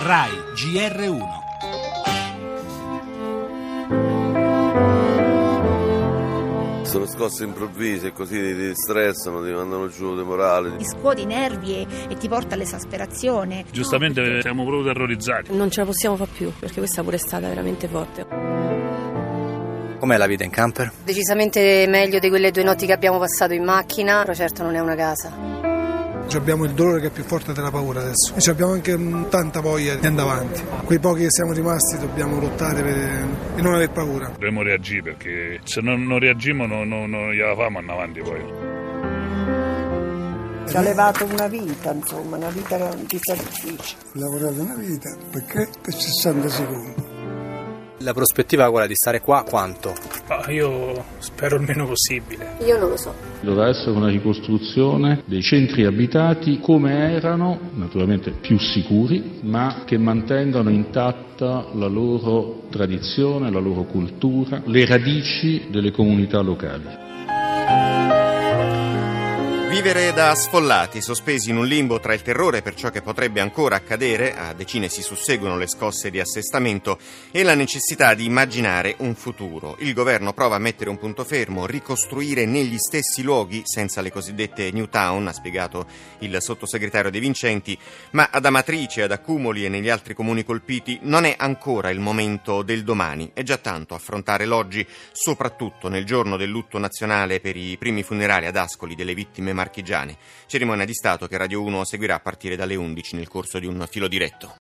RAI GR1 Sono scosse improvvise, così ti stressano, ti mandano giù di morale. ti scuoti i nervi e, e ti porta all'esasperazione. Giustamente siamo proprio terrorizzati. Non ce la possiamo fare più perché questa pure è stata veramente forte. Com'è la vita in camper? Decisamente meglio di quelle due notti che abbiamo passato in macchina, però certo non è una casa. Abbiamo il dolore che è più forte della paura adesso e abbiamo anche mm, tanta voglia di andare avanti. Quei pochi che siamo rimasti dobbiamo lottare per, e non aver paura. Dobbiamo reagire perché se non, non reagiamo non, non, non gliela famo andare avanti poi. Ci ha levato una vita, insomma, una vita di sacrificio. Ho lavorato una vita perché per 60 secondi. La prospettiva è quella di stare qua quanto? Ah, io spero il meno possibile. Io non lo so. Dovrà essere una ricostruzione dei centri abitati come erano, naturalmente più sicuri, ma che mantengano intatta la loro tradizione, la loro cultura, le radici delle comunità locali. Vivere da sfollati, sospesi in un limbo tra il terrore per ciò che potrebbe ancora accadere, a decine si susseguono le scosse di assestamento, e la necessità di immaginare un futuro. Il governo prova a mettere un punto fermo, ricostruire negli stessi luoghi, senza le cosiddette New Town, ha spiegato il sottosegretario De Vincenti, ma ad Amatrice, ad Accumoli e negli altri comuni colpiti non è ancora il momento del domani. È già tanto affrontare l'oggi, soprattutto nel giorno del lutto nazionale per i primi funerali ad Ascoli delle vittime marchigiane. Cerimonia di Stato che Radio 1 seguirà a partire dalle 11 nel corso di un filo diretto.